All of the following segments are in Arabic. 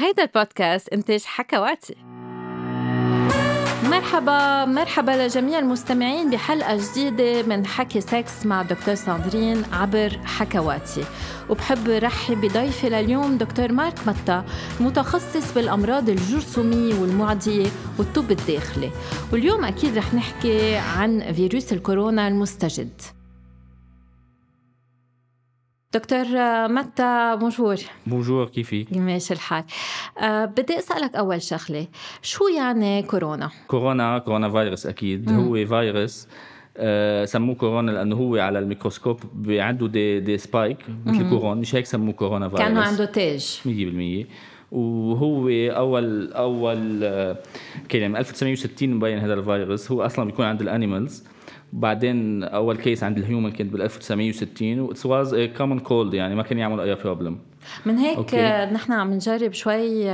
هيدا البودكاست إنتاج حكواتي. مرحبا مرحبا لجميع المستمعين بحلقة جديدة من حكي سكس مع دكتور ساندرين عبر حكواتي. وبحب رحب بضيفي لليوم دكتور مارك متا متخصص بالأمراض الجرثومية والمعدية والطب الداخلي. واليوم أكيد رح نحكي عن فيروس الكورونا المستجد. دكتور متى؟ bonjour. bonjour كيفك؟ ماشي الحال؟ أه بدي أسألك أول شغلة شو يعني كورونا؟ كورونا كورونا فيروس أكيد. مم. هو فيروس أه سموه كورونا لأنه هو على الميكروسكوب عنده دي دي spike مثل كورونا مش هيك سموه كورونا فيروس. كأنه عنده تاج 100% وهو أول أول آه، كلمه 1960 مبين هذا الفيروس. هو أصلا بيكون عند ال animals بعدين أول case عند ال human كانت بال 1960 و was common cold يعني ما كان يعمل أي problem من هيك أوكي. نحن عم نجرب شوي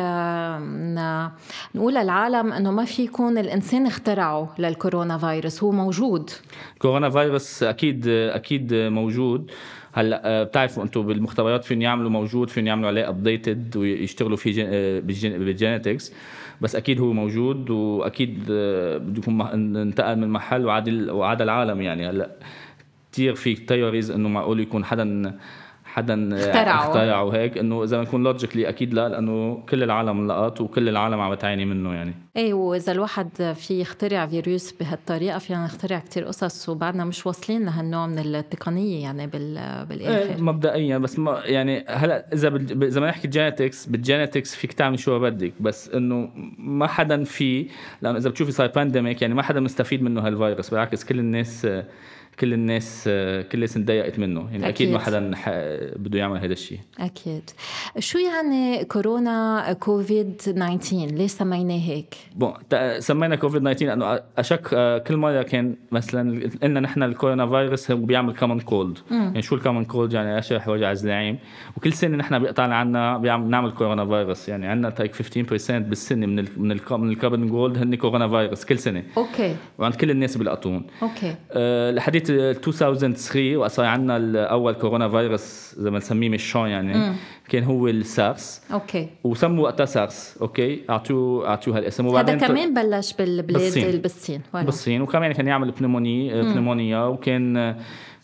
نقول للعالم إنه ما في يكون الإنسان اخترعه للكورونا فيروس هو موجود. كورونا فيروس أكيد أكيد موجود. هلأ آه، بتعرفوا أنتم بالمختبرات فين يعملوا موجود فين يعملوا عليه updated ويشتغلوا فيه آه، بال genetics بس أكيد هو موجود وأكيد آه، بده يكون انتقل من محل وعدى وعدى العالم يعني. هلأ كثير في theories إنه معقول يكون حدا حدا اخترعه اخترعه هيك إنه إذا نكون logically أكيد لا لأنه كل العالم لقط وكل العالم عم بتعاني منه يعني. إيه وإذا الواحد في يخترع فيروس بهالطريقة فينا نخترع كتير قصص وبعدنا مش واصلين لهالنوع من التقنية يعني بالآخر. إيه مبدئيا بس ما يعني هلأ إذا بال... إذا ما نحكي genetics بال genetics فيك تعمل شو بدك بس إنه ما حدا في لأنه إذا بتشوفي صار pandemic يعني ما حدا مستفيد منه هالفيروس بالعكس كل الناس كل الناس كل الناس انضايقت منه. يعني أكيد, أكيد. ما حدا بده يعمل هذا الشيء. أكيد. شو يعني كورونا كوفيد 19 ليش سميناه هيك؟ bon سمينا كوفيد 19 لأنه أشك آه، كل مرة كان مثلا قلنا نحن الكورونا فيروس هو بيعمل common cold يعني شو ال common cold يعني رشح وجع زلاعيم وكل سنة نحن بيقطع عنا بنعمل كورونا فيروس. يعني عندنا like 15% بالسنة من ال من ال من ال common cold هن كورونا فيروس كل سنة. أوكي. وعند كل الناس بيلقطون أوكي. أه لحديت 2003 وقت صار عندنا الأول كورونا فيروس زي ما نسميه مشون يعني مم. كان هو السارس أوكي. وسموا وقتها سارس أوكي؟ اعطوه أعطوه هالاسم. وبعدين هذا كمان بلش بالبلاد بالصين. بالصين. وكمان كان يعمل pneumonie pneumonia وكان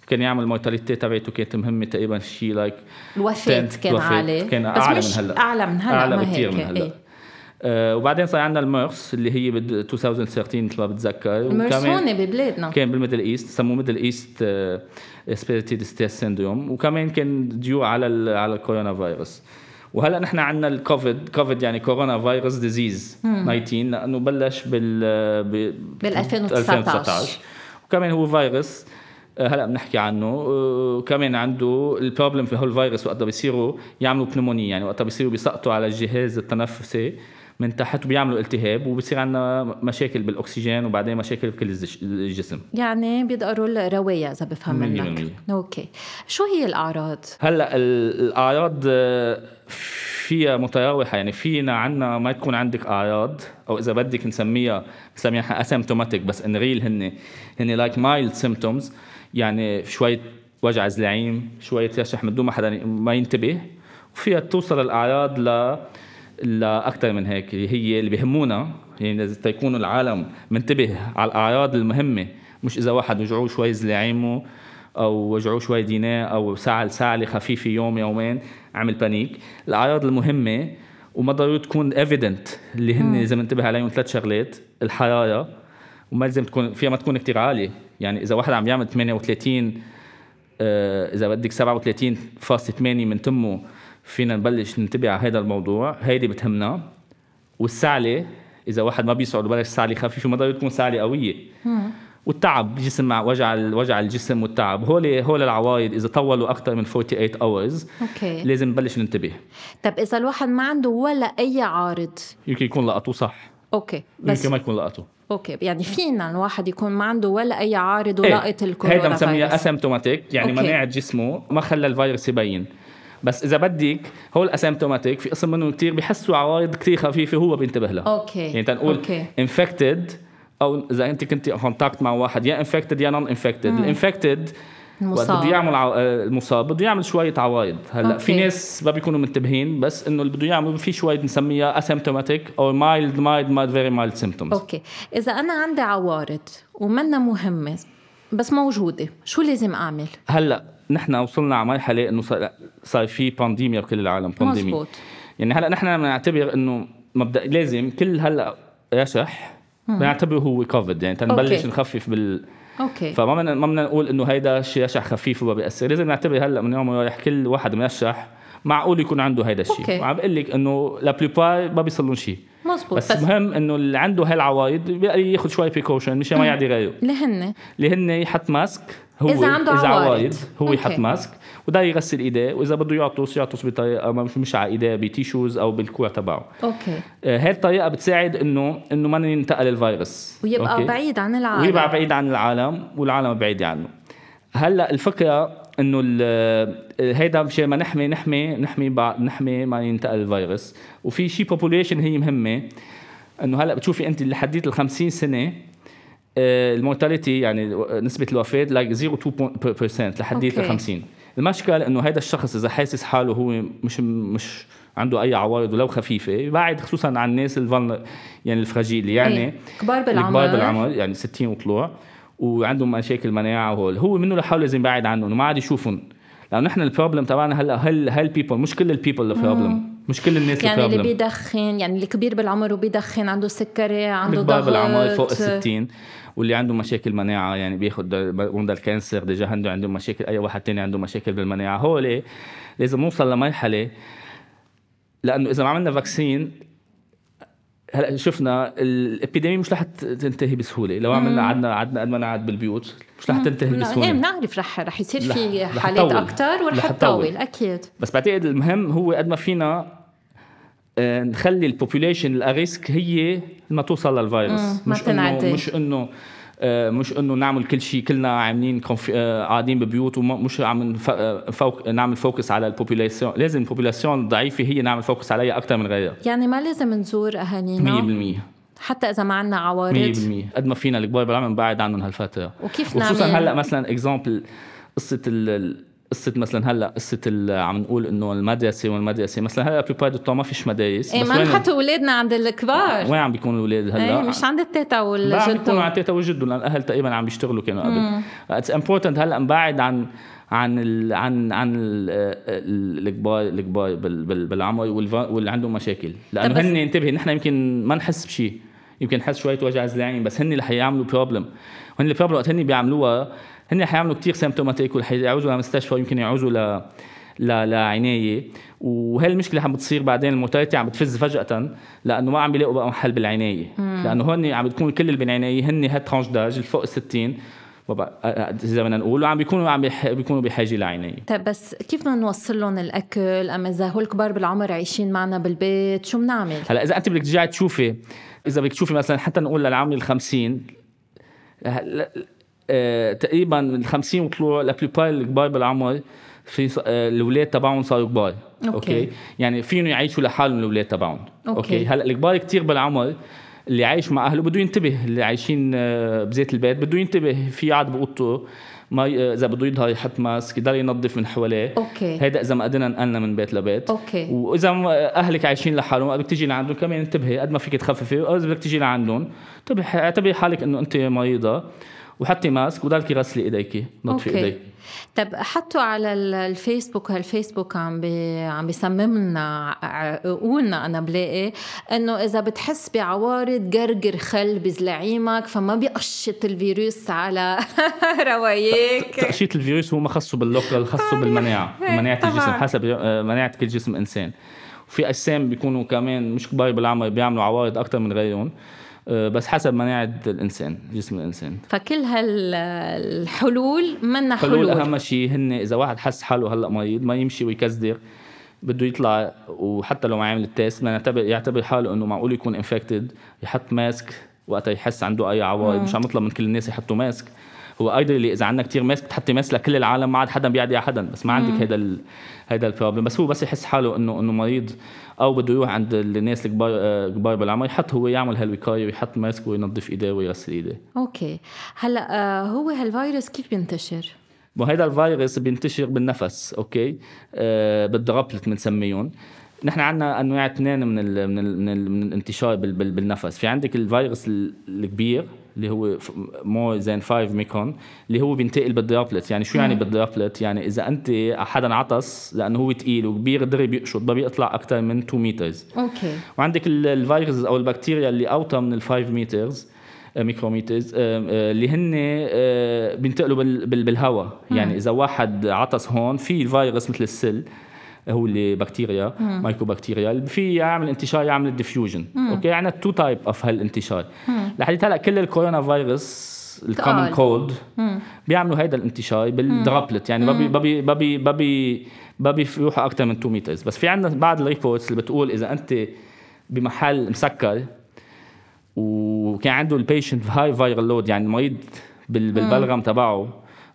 كان يعمل mortality تبعته كانت مهمة تقريبا شيء like الوفاة كان عالي. كان أعلى من هلأ. أعلى من هلأ أعلى بكثير من هلأ. آه وبعدين صار عندنا الميرس اللي هي ب 2013 مثل ما بتذكر الميرس هون ببلادنا كان بال Middle East سموه Middle East respiratory distress syndrome وكمان كان due على على الكورونا فيروس. وهلا نحن عندنا الكوفيد كوفيد يعني coronavirus disease 19 لأنه بلش بال بال 2019 وكمان هو فيروس آه، هلا بنحكي عنه. آه، كمان عنده ال problem في هول الفيروس وقتها بيصيروا يعملوا pneumonia يعني وقتها بيصيروا بيسقطوا على الجهاز التنفسي. من تحت وبيعملوا التهاب وبصير عندنا مشاكل بالأكسجين وبعدين مشاكل بكل الجسم. يعني بيدقروا الروايا إذا بفهم منك. أوكي. شو هي الأعراض؟ هلأ الأعراض آه، فيها متراوحة. يعني فينا عنا ما تكون عندك أعراض أو إذا بدك نسميها نسميها asymptomatic بس in real هن هن like mild symptoms يعني شوية وجع زلعيم شوية رشح من دون ما حدا ما ينتبه. وفيها توصل الأعراض ل لاكثر من هيك. هي اللي بيهمونا يعني إذا يكون العالم منتبه على الأعراض المهمة مش إذا واحد وجعوه شوي زلعيمه أو وجعوه شوي ديناه أو سعل سعله خفيفة يوم يومين عمل panic. الأعراض المهمة وما ضروري تكون evident اللي هن إذا منتبه عليهم ثلاث شغلات. الحرارة وما لازم تكون فيها ما تكون كثير عالية. يعني إذا واحد عم يعمل 38 آه إذا بدك 37.8 من تمه فينا نبلش ننتبه على هذا الموضوع. هيدي بتهمنا. والسعلة إذا واحد ما بيسعل وبلش سعلة خفيفة ما ضروري تكون سعلة قوية. والتعب جسم مع وجع وجع الجسم والتعب. هول هول العوارض إذا طولوا أكثر من 48 hours أوكي. لازم نبلش ننتبه. طب إذا الواحد ما عنده ولا أي عارض. يمكن يكون لقطوه صح. أوكي. بس يمكن ما يكون لقطه أوكي. يعني فينا الواحد يكون ما عنده ولا أي عارض ولاقط إيه. الكورونا هيدا بنسميها asymptomatic يعني مناعة جسمه ما خلى الفيروس يبين. بس إذا بدك هو ال asymptomatic في قسم منهم كثير بحسوا عوارض كثير خفيفة هو بينتبه لها. أوكي يعني تنقول infected أو إذا أنت كنت contact مع واحد يا infected يا non infected ال infected المصاب. بده يعمل عو... آه، المصاب بده يعمل شوية عوارض هلأ في أوكي. ناس ما بيكونوا منتبهين بس إنه اللي بده يعمل في شوية بنسميها asymptomatic أو mild mild mild very mild symptoms أوكي. إذا أنا عندي عوارض ومنا مهمة بس موجودة شو لازم أعمل؟ هلأ نحن وصلنا على مرحلة إنه صار صار في pandemia بكل العالم pandemia مزبوط. يعني هلأ نحن بنعتبر إنه مبدا لازم كل هلأ رشح بنعتبره هو كوفيد يعني تنبلش أوكي. نخفف بال okay. فما بدنا ما بدنا نقول إنه هيدا شيء رشح خفيف وما بيأثر. لازم نعتبر هلأ من يوم رايح كل واحد مرشح معقول يكون عنده هيدا الشيء. وعم بقول لك إنه la plupart ما بيصلون شيء. مزبوط. بس, بس مهم إنه اللي عنده هالعوايد بيقدر ياخذ شوي precaution مشان ما يعدي غيره. اللي هن اللي هن يحط mask هو إذا عنده إذا. عوايد. هو okay. يحط mask وده يغسل إيديه وإذا بده يعطس يعطس بطريقة مش مش على إيديه ب tissues أو بالكوع تبعه. okay. آه، هاي الطريقة بتساعد انه إنه ما ينتقل الفيروس. ويبقى okay؟ بعيد عن العالم. ويبقى بعيد عن العالم والعالم بعيد عنه. هلأ الفكرة إنه ال- هيدا مشان ما نحمي نحمي نحمي نحمي ما ينتقل الفيروس وفي شيء population هي مهمة إنه هلأ بتشوفي أنت اللي حديت ال 50 سنه ال mortality يعني نسبة الوفاة like 0.2% لحديت ال okay. 50 المشكلة إنه هذا الشخص إذا حاسس حاله هو مش مش عنده أي عوارض ولو خفيفة يبعد خصوصا عن الناس الفن يعني ال fragile يعني إيه. كبار بالعمر. الكبار بالعمر يعني 60 وطلوع وعندهم مشاكل مناعة وهول. هو منه لحاله لازم يبعد عنهم وما عاد يشوفهم. لأنه نحن ال problem تبعنا هلا هل هل people مش كل ال people ال problem مش كل الناس يعني اللي بيدخن يعني اللي كبير بالعمر وبيدخن عنده سكري عنده ضغط. بالعمر فوق ال 60 واللي عنده مشاكل مناعة يعني بياخذ مرضى ال cancer déjà عنده عندهم مشاكل أي واحد تاني عنده مشاكل بالمناعة. هول لازم نوصل لمرحلة لأنه إذا ما عملنا vaccine هلا شفنا ال épidémie مش رح تنتهي بسهولة لو عملنا قعدنا قعدنا قد ما نقعد بالبيوت مش رح تنتهي بسهولة إيه بنعرف رح رح يصير في حالات. أكثر ورح رح تطول. أكيد بس بعتقد المهم هو قد ما فينا آه، نخلي ال population ال à risque هي ما توصل للفيروس ما مش انه تنعدي. مش إنه مش إنه نعمل كل شيء كلنا عاملين آه، قاعدين ببيوت ومش عم آه، فوق نعمل focus على ال population لازم ال population الضعيفه هي نعمل focus عليها أكثر من غيرها. يعني ما لازم نزور 100% اهالينا حتى إذا ما عندنا عوارض؟ 100% قد ما فينا الكبار بالعمر نبعد عنهم هالفترة. وكيف وخصوصا نعمل؟ هلأ مثلا example قصة ال- قصة مثلا هلأ قصة ال- عم نقول إنه المدرسة والمدرسة مثلا هلأ بريبار دو ما فيش مدارس إيه ما نحطوا أولادنا عند الكبار. وين عم بيكونوا الأولاد هلأ؟ إيه مش عند التيتا لا عم والجدو بيكونوا عند تيتا وجدوا لأن الأهل تقريبا عم بيشتغلوا كانوا قبل. it's important هلأ نبعد عن عن ال عن عن ال- ال- الكبار الكبار بال- بال- بالعمر واللي عندهم مشاكل. لأنه هن انتبهي نحن يمكن ما نحس بشيء يمكن نحس شوية وجع زلاعين بس هن اللي حيعملوا problem هن ال problem وقت هن بيعملوها هن حيعملوا كثير symptomatic وحيعوزوا لمستشفى ويمكن يعوزوا ل ل- لعناية. وهي المشكلة عم بتصير بعدين ال mortality عم بتفز فجأة لأنه ما عم بيلاقوا بقى محل بالعناية. لأنه هون عم بتكون كل اللي بالعناية هن هاد tranche d'âge الفوق ال 60 وبقى- إذا بدنا نقول وعم بيكونوا عم بيكونوا بحاجة لعناية. طيب بس كيف بدنا نوصل لهم الأكل؟ اما إذا هول كبار بالعمر عايشين معنا بالبيت شو بنعمل؟ هلا إذا أنت بدك ترجعي تشوفي إذا بدك تشوفي مثلا حتى نقول للعامل ال 50 هلا آه، تقريبا من 50 وطلوع la plupart الكبار بالعمر في آه، الأولاد تبعهم صاروا كبار. okay. okay؟ يعني فيهم يعيشوا لحالهم الأولاد تبعهم. okay. okay؟ هلأ الكبار كتير بالعمر اللي عايش مع أهله بده ينتبه اللي عايشين آه، بزيت البيت بده ينتبه. في يقعد بأوضته ما إذا بده يظهر يحط mask يضل ينظف من حواليه. okay. هيدا إذا ما قدرنا نقلنا من بيت لبيت. okay. وإذا أهلك عايشين لحالهم بدك تيجي لعندهم كمان انتبهي قد ما فيك تخففي. أو اذا بدك تيجي لعندهم انتبهي اعتبري حالك إنه أنت مريضة. وحطي mask وضلكي غسلي ايديك okay. ايديك. طب حطوا على ال- الفيسبوك هالفيسبوك عم بي عم بيسمم لنا عقولنا أنا بلاقي إنه إذا بتحس بعوارض غرغر خل بزلعيمك فما بيقشط الفيروس على روايك تقشيط الفيروس هو ما خصه بال local خصه بالمناعة. مناعة. الجسم حسب مناعة كل جسم إنسان. وفي أجسام بيكونوا كمان مش كبار بالعمر بيعملوا عوارض أكثر من غيرهم. بس حسب مناعة الإنسان جسم الإنسان. فكل هالحلول منا حلول حلول. أهم شيء هن إذا واحد حس حاله هلأ مريض ما يمشي ويكزدر بده يطلع وحتى لو ما عمل ال test ما يعتبر يعتبر حاله إنه معقول يكون infected يحط mask وقتها يحس عنده أي عوارض مش عم نطلب من كل الناس يحطوا mask هو ideally إذا عندنا كتير mask بتحطي mask لكل العالم ما عاد حدا بيعدي على حدا بس ما عندك ال... هيدا ال problem بس هو بس يحس حاله انه إنه مريض أو بده يروح عند الناس الكبار آه، كبار بالعمر يحط هو يعمل هالوقاية ويحط mask وينظف ايديه ويغسل ايديه okay. هلأ آه، هو هالفيروس كيف بينتشر؟ وهذا الفيروس بينتشر بالنفس okay؟ آه بال droplet بنسميهم نحن عندنا أنواع اثنين من ال من ال من, ال من الانتشار بال بال بالنفس. في عندك الفيروس الكبير اللي هو more than 5 ميكرون اللي هو بينتقل بال droplet يعني شو يعني بال droplet يعني إذا أنت حدا عطس لأنه هو ثقيل وكبير قدر بيقشط ما بيطلع أكثر من 2 meters okay. وعندك الفيروس أو البكتيريا اللي أوطى من ال 5 meters micrometers اللي هن آه، بينتقلوا بالهواء. يعني إذا واحد عطس هون في الفيروس مثل السل. هو اللي بكتيريا mycobacteria في يعمل انتشار يعمل diffusion okay؟ عندنا two type of هالانتشار لحديت هلأ كل الكورونا فيروس ال common cold بيعملوا هيدا الانتشار بال droplet يعني ما بي ما بي ما بي ما بيروحوا أكثر من 2 meters بس في عندنا بعض ال reports اللي بتقول إذا أنت بمحل مسكر وكان عنده ال patient high viral load يعني المريض بالبلغم تبعه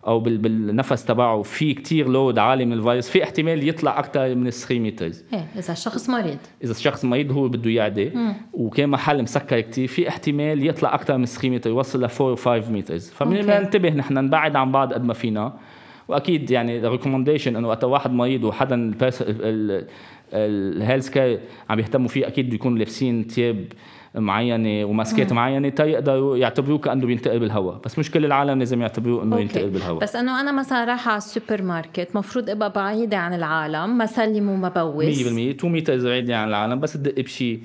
أو بالنفس تبعه. في كتير load عالي من الفيروس. في احتمال يطلع أكثر من 3 meters إيه إذا الشخص مريض. إذا الشخص مريض هو بده يعدي. وكان محل مسكر كتير. في احتمال يطلع أكثر من 3 متر يوصل ل 4 و 5 meters فمن ننتبه نحن نبعد عن بعض قد ما فينا. وأكيد يعني recommendation إنه وقت واحد مريض وحدا ال health care عم يهتموا فيه أكيد بيكونوا لابسين ثياب معينة وماسكات معينة تيقدروا يعتبروه كأنه بينتقل بالهواء بس مش كل العالم لازم يعتبروه إنه ينتقل بالهواء بس إنه أنا مثلا رايحة على السوبر ماركت مفروض أبقى بعيدة عن العالم ما سلم وما بوس 100% 2 متر بعيدة عن العالم بس تدقي بشي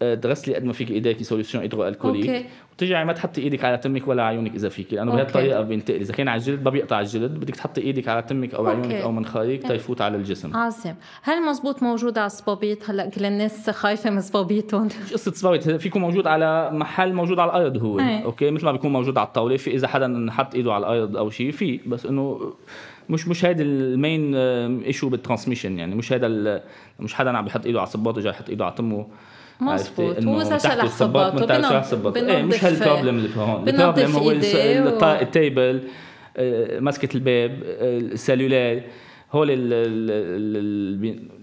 تغسلي قد ما فيك إيديك solution hydroalcoolique وترجعي ما تحطي إيدك على تمك ولا عيونك إذا فيك. لأنه بهالطريقه بينتقل. إذا كان على الجلد ما بيقطع الجلد. بدك تحطي إيدك على تمك أو عيونك أو منخارك تيفوت على الجسم. عظيم. هل مزبوط موجود على الصبابيط؟ هلا كل الناس خايفة من صبابيطهم مش قصة صبابيط. فيكم موجود على محل موجود على الأرض هو. أي. أوكي؟ مثل ما بيكون موجود على الطاولة. في إذا حدا حط إيده على الأرض أو شيء في. بس إنه مش مش هيدا ال main issue بال transmission يعني. مش هيدا مش حدا عم بيحط إيده على صباط وجاي يحط إيده على تمه. مظبوط صباطه بنضف إيه مش هال problem اللي هون ال problem هو ال table آه، مسكة الباب آه، ال cellular هول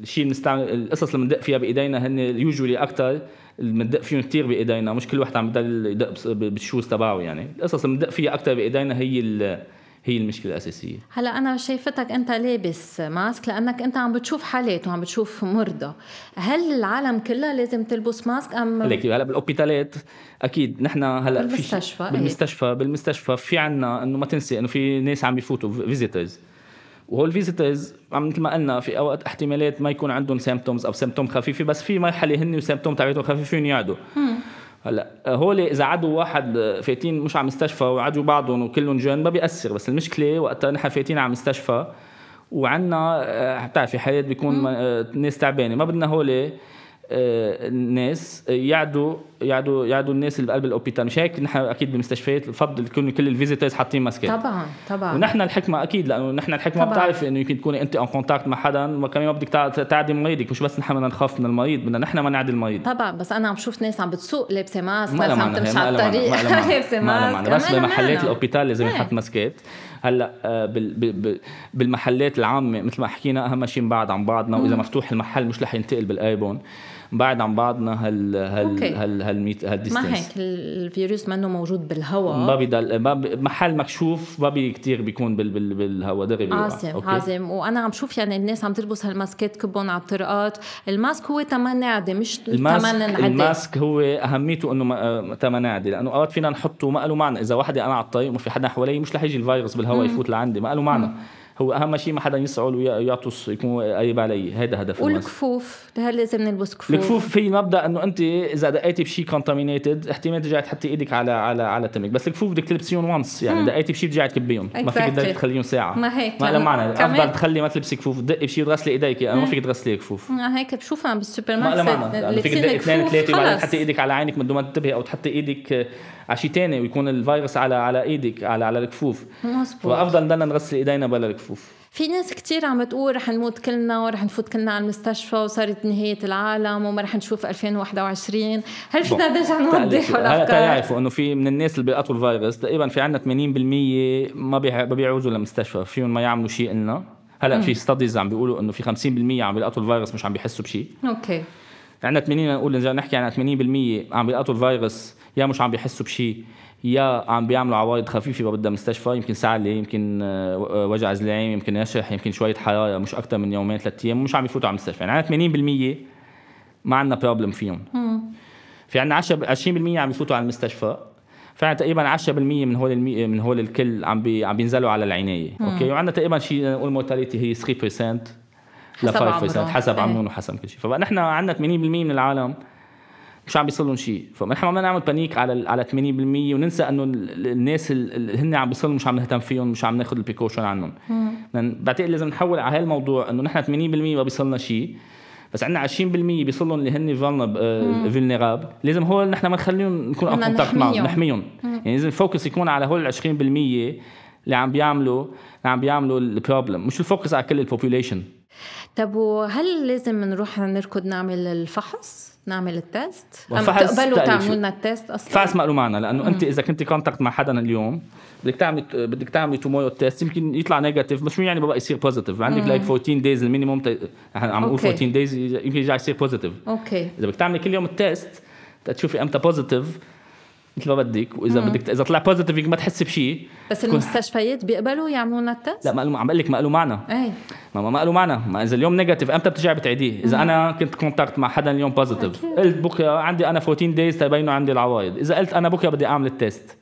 الشيء بنستعمل القصص اللي بندق فيها بإيدينا هن usually أكثر اللي بندق فيهم كثير بإيدينا. مش كل واحد عم يضل يدق بال shoes تبعه يعني. القصص اللي بندق فيها أكثر بإيدينا هي هي المشكلة الأساسية. هلا أنا شايفتك أنت لابس mask لأنك أنت عم بتشوف حالات وعم بتشوف مرضى. هل العالم كلها لازم تلبس mask أم ليك هلا بال hôpital ات؟ أكيد نحن هلا بالمستشفى في بالمستشفى إيه؟ بالمستشفى في عنا إنه ما تنسي إنه في ناس عم بيفوتوا visitors وهول ال visitors مثل ما قلنا في أوقات احتمالات ما يكون عندهم symptoms أو symptom خفيفة بس في مرحلة هن و symptom تبعتهم خفيفين يعدوا هلا هول إذا عدوا واحد فايتين مش على مستشفى وعدوا بعضهم وكلهم جن ما بيأثر. بس المشكلة وقتها نحن فايتين على مستشفى وعنا آه، بتعرفي حالات بيكون آه، ناس تعبانة. ما بدنا هول الناس يعدوا يعدوا يعدوا الناس اللي بقلب ال hôpital مش هيك نحن أكيد بالمستشفيات بفضل يكونوا كل ال visitors حاطين ماسكات طبعا طبعا. ونحن الحكما أكيد لأنه نحن الحكما بتعرف إنه يمكن تكوني أنت en contact مع حدا وكمان ما بدك تعدي مريضك. مش بس نحن بدنا نخاف من المريض بدنا نحن ما نعدي المريض. طبعا بس أنا عم بشوف ناس عم بتسوق لابسة ماسك ناس عم تمشي على الطريق. لابسة mask. بس بمحلات ال hôpital لازم يحط ماسكات. هلأ آه، بالمحلات العامة مثل ما حكينا أهم شيء نبعد عن بعضنا وإذا مفتوح المحل مش رح ينتقل بال airborne. بعد عن بعضنا هال هال هال هالميت هال distance ما هيك الفيروس منه موجود بالهواء ما بيضل ما محل مكشوف ما بي كثير بيكون بال بال بالهواء دغري عظيم عظيم. وأنا عم شوف يعني الناس عم تلبس هالماسكات كبهم على الطرقات. ال mask هو تما نعدي مش تما نعدى ال mask هو أهميته إنه تما نعدي لأنه أوقات فينا نحطه ما له معنى. إذا وحده أنا على الطريق وما في حدا حوالي مش رح يجي الفيروس بالهواء يفوت لعندي ما له معنى. هو أهم شيء ما حدا يسعل ويعطس يكون قريب علي. هذا هدف والكفوف هل لازم نلبس كفوف. الكفوف في مبدأ إنه أنت إذا دقيتي بشيء contaminated احتمال ترجعي تحطي إيدك على على على تمك. بس الكفوف بدك تلبسيهم once يعني دقيتي بشيء ترجعي تكبيهم ما فيك تضلي تخليهم ساعة. ما هيك ما له معنى. أفضل تخلي ما تلبسي كفوف. دقي بشيء وتغسلي إيديك. أنا ما فيك تغسلي كفوف. ما هيك بشوفها بالسوبر ماركت ما له معنى. فيك تدقي اثنين ثلاثة وبعدين تحطي إيدك على عينك من دون ما تنتبهي أو تحطي إيدك على شيء ثاني ويكون الفيروس على على إيدك على على الكفوف. مظبوط فأفضل نضلنا نغسل إيدينا بلا الكفوف. في ناس كتير عم بتقول رح نموت كلنا ورح نفوت كلنا على المستشفى وصارت نهاية العالم وما رح نشوف 2021 هل فينا نرجع نوضح هلا تعرفوا إنه في من الناس اللي بيقطعوا الفيروس تقريبا في عندنا 80% ما بيعوزوا للمستشفى فيهم ما يعملوا شيء لنا هلا في studies عم بيقولوا إنه في 50% عم بيلقطوا الفيروس مش عم بيحسوا بشيء. أوكي. عندنا 80 نقول نرجع نحكي عن 80% عم بيلقطوا الفيروس يا مش عم بيحسوا بشيء يا عم بيعملوا عوارض خفيفة بدها مستشفى يمكن سعلة يمكن آه، وجع زلاعيم يمكن يشح يمكن شوية حرارة مش أكثر من يومين ثلاث أيام مش عم يفوتوا على المستشفى. يعني عندنا 80% ما عندنا problem فيهم. في عندنا 10 20% عم يفوتوا على المستشفى فعندنا تقريبا 10% من هول المي... من هول الكل عم بي... عم بينزلوا على العناية. أوكي؟ وعندنا تقريبا شيء نقول mortality هي 3% ل 5% حسب عمرهم إيه. وحسب كل شيء. فبقى نحن عندنا 80% من العالم مش عم بيصير لهم شيء. فنحن ما نعمل panic على على 80% وننسى إنه الناس اللي هن عم بيصير مش عم نهتم فيهم مش عم ناخذ ال precaution عنهم. بعتقد لازم نحول على هالموضوع إنه نحن 80% ما بيصير شيء. بس عندنا 20% بيصير لهم اللي هن vulnerable لازم هو نحن ما نخليهم نكون contact معهم نحميهم. يعني لازم ال focus يكون على هول ال 20% اللي عم بيعملوا اللي عم بيعملوا ال problem مش ال focus على كل ال population طب وهل لازم نروح نركض نعمل الفحص؟ نعمل التيست؟ أم تقبلوا تعملوا لنا ال test أصلا؟ فحص ما له معنى لأنه مم. انت إذا كنت contact مع حدا اليوم بدك تعملي بدك تعملي tomorrow test يمكن يطلع negative بس شو يعني بقى يصير positive عندك like 14 days ال minimum عم نقول 14 days يمكن يرجع يصير positive أوكي إذا بدك تعملي كل يوم ال test تشوفي إمتى positive مثل ما بدك وإذا مم. بدك إذا طلع positive ما تحسي بشيء بس المستشفيات بيقبلوا يعملوا لنا ال test؟ لا ما عم بقول لك ما له معنى اي ما ما له معنى ما إذا اليوم negative إمتى بترجعي بتعيديه؟ إذا مم. أنا كنت contact مع حدا اليوم positive قلت بكرة عندي أنا 14 days تبينوا عندي العوارض إذا قلت أنا بكرة بدي أعمل ال test.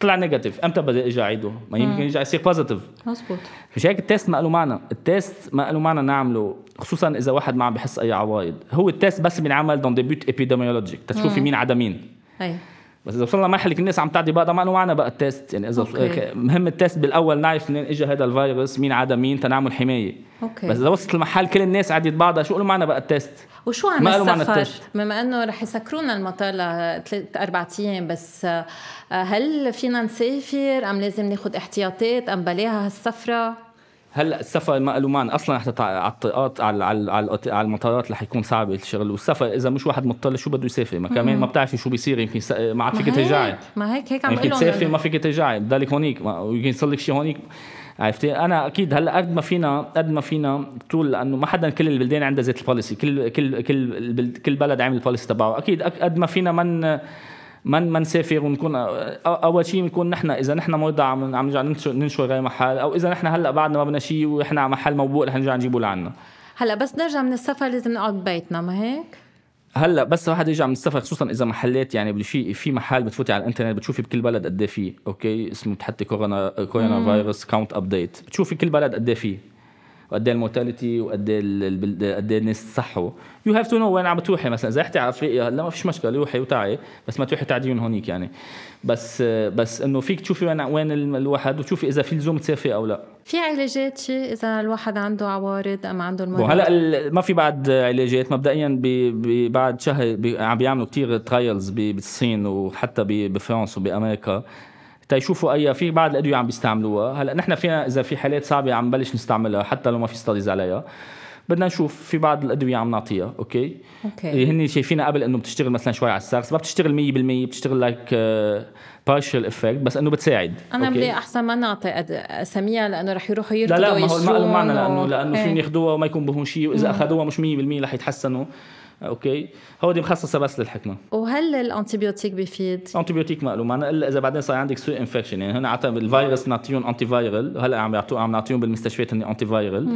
طلع negative إمتى بدي أجي أعيده؟ ما يمكن يرجع يصير positive مزبوط مش هيك ال test ما له معنى، ال test ما له معنى نعمله خصوصا إذا واحد ما عم بحس أي عوارض، هو ال test بس بينعمل dans un but épidémiologique تشوفي مين عدا مين. أي. بس إذا وصلنا مرحلة الناس عم تعطي بقى ما له معنى بقى ال test يعني إذا okay. مهم ال test بالأول نعرف منين اجى هذا الفيروس مين عدا مين تنعمل حماية. okay. بس إذا وصلت المحل كل الناس عدت بعضها شو له معنى بقى ال test وشو عن السفر بما إنه رح يسكرونا المطار لثلاث أربع أيام بس آه، هل فينا نسافر؟ أم لازم ناخذ احتياطات؟ أم بلاها هالسفرة؟ هلا السفر ما له معنى. أصلا حتى على الطرقات على على على المطارات رح يكون صعب الشغل. والسفر إذا مش واحد مطلع شو بده يسافر؟ ما كمان ما بتعرفي شو بيصير. يمكن ما عاد فيك ترجعي ما هيك هيك عم يمكن تسافري ما فيك ترجعي بضلك هونيك يمكن يصير لك شيء هونيك. عرفتي؟ أنا أكيد هلا قد ما فينا قد ما فينا طول لأنه ما حدا كل البلدان عندها زيت ال policy. كل كل كل كل بلد عامل ال policy تبعه. أكيد قد ما فينا من ما ما نسافر ونكون أول شيء بنكون نحن إذا نحن مرضى عم عم نرجع ننشر غير محل أو إذا نحن هلأ بعدنا ما بدنا شيء ونحن على محل موبوء رح نرجع نجيبه لعنا. هلأ بس نرجع من السفر لازم نقعد ببيتنا ما هيك؟ هلأ بس واحد يرجع من السفر خصوصا إذا محلات يعني في في محل بتفوتي على الإنترنت بتشوفي بكل بلد قد إيه فيه okay؟ اسمه بتحطي كورونا coronavirus count update بتشوفي كل بلد قد إيه فيه وقد إيه ال mortality وقد إيه قد إيه الناس صحوا. you have to know وين عم تروحي مثلا. إذا رحتي على أفريقيا هلا ما فيش مشكلة. روحي وتعي. بس ما تروحي تعديون هونيك يعني. بس بس إنه فيك تشوفي وين وين الواحد وتشوفي إذا في لزوم تسافري أو لا. في علاجات شيء إذا الواحد عنده عوارض أم عنده المرض؟ هلا ما في بعد علاجات. مبدئيا بعد شهر عم بيعملوا كثير trials بالصين وحتى بفرنسا وبأمريكا. تيشوفوا أي في بعض الأدوية عم بيستعملوها. هلأ نحن فينا إذا في حالات صعبة عم نبلش نستعملها حتى لو ما في studies عليها. بدنا نشوف في بعض الأدوية عم نعطيها okay؟ okay. هن شايفينها قبل إنه بتشتغل مثلا شوي على السارس ما بتشتغل 100% بتشتغل like partial effect بس إنه بتساعد أنا بدي أحسن ما نعطي اساميها لأنه رح يروحوا يركضوا لا لا ما هو ما معنى لأنه لأنه فيهم ياخذوها وما يكون بهم شيء وإذا اخذوها مش 100% رح يتحسنوا. okay. هودي مخصصة بس للحكمة. وهل ال antibiotic بيفيد؟ ال antibiotic ما له معنى إلا إذا بعدين صار عندك surinfection يعني هنا عطى الفيروس نعطيهم antiviral هلا عم يعطوا عم نعطيهم بالمستشفيات هن antiviral ال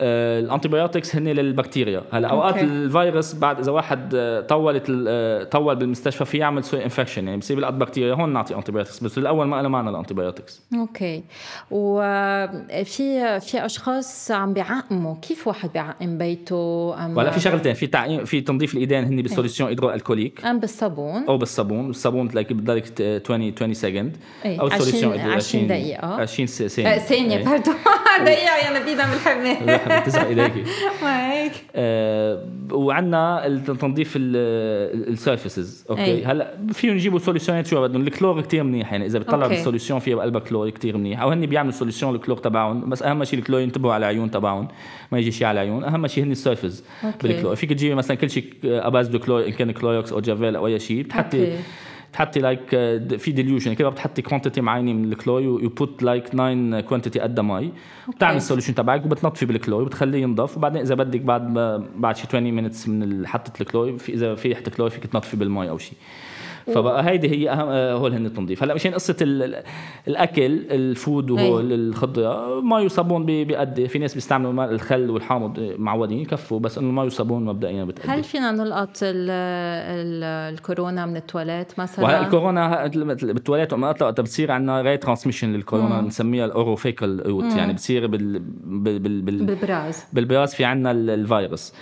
antibiotics هن للبكتيريا. هلا أوقات الفيروس بعد إذا واحد آه، طولت آه، طول بالمستشفى في يعمل surinfection يعني بصير بالقلب بكتيريا. هون نعطي antibiotics بس بالاول ما له معنى ال antibiotics okay. وفي في أشخاص عم بيعقموا. كيف واحد بيعقم بيته؟ هلا في شغلتين في تعقيم في تنظيف الإيدين هن ب solution hydroalcoolique أم بالصابون؟ أو بالصابون الصابون بتلاقي بضلك 20 20 second أو solution 20 دقيقة. 20 ثانية. ثانية pardon دقيقة يا نبينا بتزهق ايديكي آه وعندنا تنظيف ال surfaces okay. أي. هلا فيهم يجيبوا solution ات شو بدهم؟ الكلور كثير منيح يعني. إذا بتطلع بال solution فيها بقلبها كلور كثير منيح. أو هن بيعملوا solution الكلور تبعهم. بس أهم شيء الكلور ينتبهوا على العيون تبعهم. ما يجي شيء على العيون. أهم شيء هن ال surface بالكلور. فيك تجيبي مثلا كل شيء à base de chlore إن كان Clorox أو جافيل أو أي شيء بتحطي بتحطي like في dilution كده بتحطي quantity معينة من الكلور you put like 9 quantity قد مي. بتعمل ال solution تبعك وبتنظفي بالكلور وبتخليه ينضف وبعدين إذا بدك بعد بعد شي 20 minutes من حطه الكلور في إذا في تحت الكلور فيك تنظفي بالمي أو شيء فبقى هيدي هي أهم آه، هول هن التنظيف. هلأ مشان قصة الأكل ال food وهول الخضره مي وصابون بيأدي في ناس بيستعملوا الخل والحامض معودين يكفوا بس إنه مي وصابون مبدئيا بتأدي هل فينا نلقط ال ال الكورونا من التواليت مثلا؟ وهلأ الكورونا بالتواليت وقتها وقتها بتصير عندنا retransmission للكورونا بنسميها ال orofecal route يعني بتصير بال بال بال بالبراز. بالبراز في عندنا الفيروس.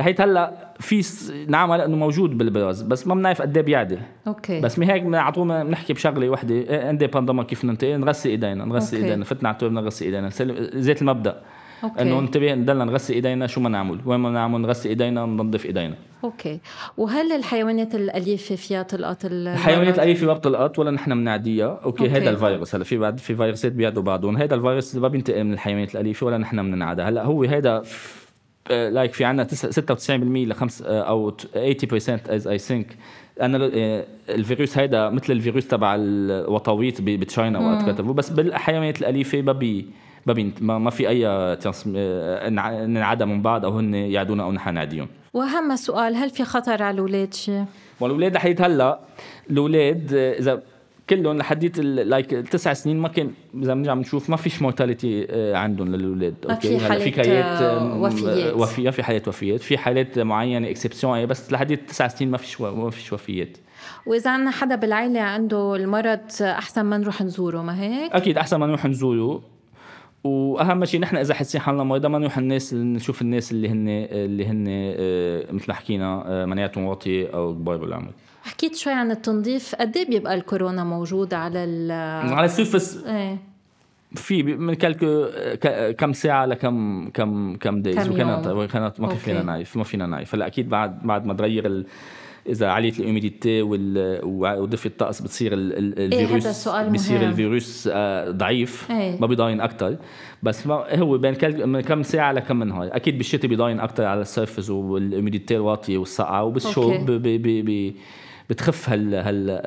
لحيت هلأ في نعم لأنه موجود بالبراز بس ما بنعرف قد إيه بيعدي okay. بس من هيك طول بنحكي بشغلة وحدة indépendamment كيف ننتقل؟ نغسل إيدينا نغسل إيدينا فتنا على التوب نغسل إيدينا زيت المبدأ. okay. إنه انتبه نضلنا نغسل إيدينا شو ما نعمل وين ما نعمل نغسل إيدينا ننظف إيدينا. okay. وهل الحيوانات الأليفة فيها تلقط الحيوانات الأليفة ما بتلقط ولا نحن بنعديها؟ okay, okay. هذا الفيروس. هلا في بعد في فيروسات بيعدوا بعضهم. هذا الفيروس ما بينتقل من الحيوانات الأليفة ولا نحن بننعدها. هلا هو هذا like uh, في عندنا 96% ل 5 أو 80% as I think أنا الفيروس هيدا مثل الفيروس تبع الوطاويط ب China وقت كتبوا بس بالحيوانات الأليفة ما بي ما, ما في أي ننعدى من بعض أو هن يعدونا أو نحن نعديهم. وأهم سؤال هل في خطر على الأولاد شيء؟ والأولاد حيت هلأ الأولاد إذا كلهم لحديت like تسع سنين ما كان إذا بنرجع بنشوف ما فيش mortality آه، عندهم للاولاد okay؟ في حالات في حالات آه، وفيات. وفية في حالات وفيات. في حالات معينة exception بس لحديت تسع سنين ما فيش ما فيش وفيات. وإذا عندنا حدا بالعائله عنده المرض أحسن ما نروح نزوره ما هيك؟ أكيد أحسن ما نروح نزوره. وأهم شيء نحن إذا حاسين حالنا مريضة ما نروح الناس نشوف الناس اللي هن اللي هن آه، مثل ما حكينا مناعتهم واطية أو كبار بالعمر. حكيت شوي عن التنظيف قد إيه بيبقى الكورونا موجوده على ال على ال surface؟ إيه. في من كالكو كم ساعة لكم كم كم days وكانت كانت ما فينا نعرف ما فينا نعرف هلأ أكيد بعد بعد ما تغير ال... إذا عليت ال humidity ودفي الطقس بتصير الفيروس إيه بصير الفيروس آه، ضعيف. إيه؟ ما بيضاين أكثر بس ما هو بين كم ساعة لكم نهار أكيد بالشتاء بيضاين أكثر على ال surface وال humidity الواطية والسقعة وبالشوب بي بي بي بتخف هال هال آه،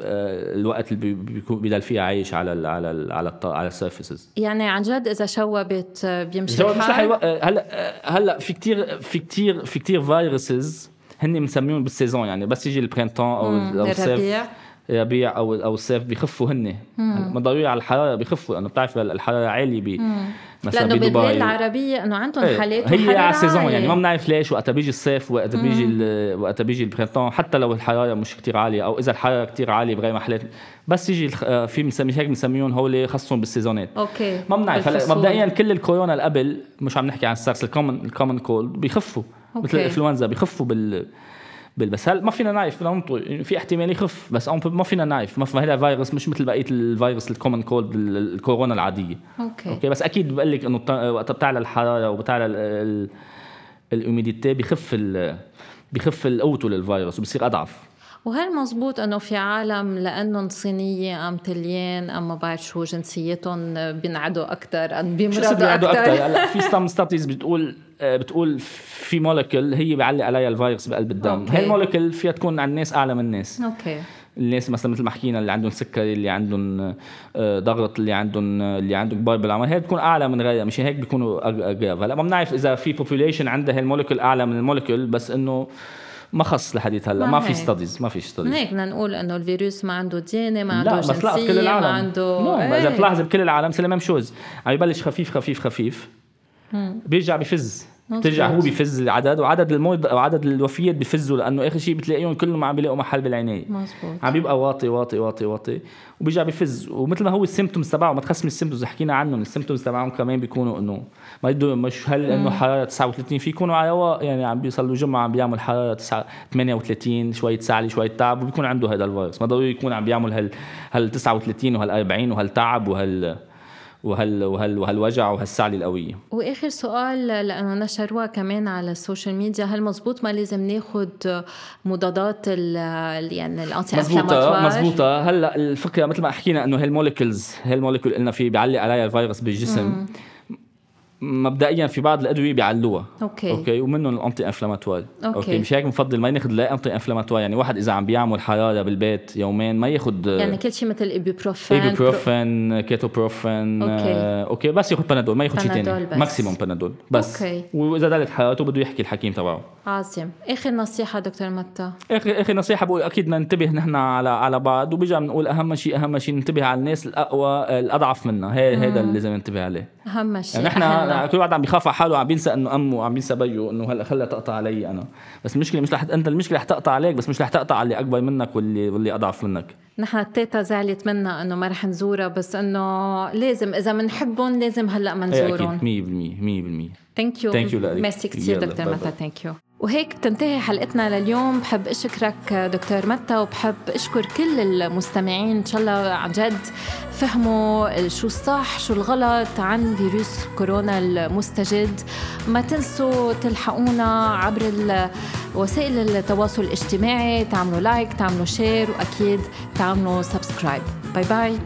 آه، الوقت اللي بيضل فيها عايش على ال على ال على ال على ال surfaces. يعني عن جد إذا شوبت بيمشي الحال هلأ هلأ في كثير في كثير في كثير viruses هن بنسميهم بال season يعني بس يجي ال printemps أو الصيف ربيع أو أو الصيف بيخفوا هن ما ضروري على الحرارة بيخفوا لأنه بتعرف الحرارة عالية مثلا لأنه بالبلاد العربية إنه عندهم إيه. حالات هي على ال season يعني ما بنعرف ليش وقتها بيجي الصيف وقتها بيجي وقتها بيجي ال printemps حتى لو الحرارة مش كتير عالية أو إذا الحرارة كتير عالية بغير محلات بس يجي آه، في بنسمي هيك بنسميهم هول خصهم بالسيزونات. okay ما بنعرف هلا مبدئيا كل الكورونا اللي قبل مش عم نحكي عن السارس ال common ال common cold بيخفوا مثل الإنفلونزا بيخفوا بال بس هل ما فينا نعرف بدنا في احتمال يخف بس ما فينا نعرف. ما هذا فيروس مش مثل بقية الفيروس ال common cold الكورونا العادية. okay. okay بس أكيد بقول لك إنه وقت بتعلى الحرارة وبتعلى ال humidity بخف بخف قوته للفيروس وبصير أضعف. وهل مزبوط أنه في عالم لأنهم صينية أم تليان أم ما بعرف شو جنسيتهم بينعدوا أكثر ام بيمرضوا أكثر هلأ في some studies بتقول آه، بتقول في molecule هي بيعلق عليها الفيروس بقلب الدم. هي ال molecule فيها تكون عند الناس أعلى من الناس okay. الناس مثلا مثل ما حكينا اللي عندهم سكري اللي عندهم آه، ضغط اللي عندهم اللي عندهم كبار بالعمر هي بتكون أعلى من غيرها مش هيك بيكونوا اجراف هلأ ما بنعرف إذا في population عندها هي ال molecule أعلى من ال molecule بس إنه ما خص لحديت هلا ما, في studies ما في studies هيك بدنا نقول إنه الفيروس ما عنده ديانه ما عنده جنسية كل العالم. ما عنده إيه. اذا بتلاحظ بكل العالم سلام شوز عم يبلش خفيف خفيف خفيف بيرجع بفز بترجع هو بفز العدد وعدد الموت وعدد الوفيات بفزوا لأنه آخر شيء بتلاقيهم كلهم عم بيلاقوا محل بالعنايه مزبوط عم بيبقى واطي واطي واطي واطي وبيرجع بفز. ومثل ما هو السيمتومز تبعه ما تخص من السيمتومز حكينا عنهم السيمتومز تبعهم كمان بيكونوا إنه ما يدوا مش هل إنه حرارة 39 في يكونوا على يعني عم بيصلوا جمعه عم بيعمل حرارة 38 شوية سعلي شوية تعب وبيكون عنده هذا الفيروس. ما ضروري يكون عم بيعمل هال هال 39 وهال 40 وهال تعب وهال وهال وهال وهالوجع وهالسعلة القوية وآخر سؤال لأنه نشروها كمان على ال social media هل مزبوط ما لازم ناخد مضادات ال يعني ال anti مزبوطة مزبوطة هلأ الفكرة مثل ما حكينا إنه هال molecules هال molecule قلنا في بيعلق عليها الفيروس بالجسم. مم. مبدئيا في بعض الأدوية بيعلوها. okay. okay؟ ومنهم ال anti-inflammatoire. okay. okay؟ مش هيك بنفضل ما ناخذ لا anti-inflammatoire. يعني واحد إذا عم بيعمل حرارة بالبيت يومين ما ياخذ يعني كل شيء مثل إيبوبروفين إيبوبروفين كيتوبروفين okay. آه، okay. بس ياخذ بنادول ما ياخذ شيء ثاني. maximum بنادول. بس. okay. وإذا دارت حرارته بده يحكي الحكيم تبعه. عظيم. اخر نصيحة دكتور متى؟ اخر اخر نصيحة بقول أكيد بدنا ننتبه نحن على على بعض وبيجي بنقول أهم شيء أهم شيء ننتبه على الناس الأقوى الأضعف منا. هي هذا اللي لازم ننتبه عليه. أهم شيء يعني. نحن كل واحد عم بيخاف على حاله عم بينسى إنه أمه عم بينسى بيه إنه هلأ خليها تقطع علي أنا. بس المشكلة مش رح أنت المشكلة رح تقطع عليك بس مش رح تقطع على اللي أكبر منك واللي واللي أضعف منك. نحن التيتا زعلت منا إنه ما رح نزورها بس إنه لازم إذا بنحبهم لازم هلأ ما إيه نزورهم. أكيد 100% 100% thank you Thank you لك. ميرسي كثير دكتور متى. thank you وهيك بتنتهي حلقتنا لليوم. بحب أشكرك دكتور متى وبحب أشكر كل المستمعين. إن شاء الله عن جد فهموا شو الصح شو الغلط عن فيروس كورونا المستجد. ما تنسوا تلحقونا عبر وسائل التواصل الاجتماعي. تعملوا like تعملوا share وأكيد تعملوا subscribe. bye bye.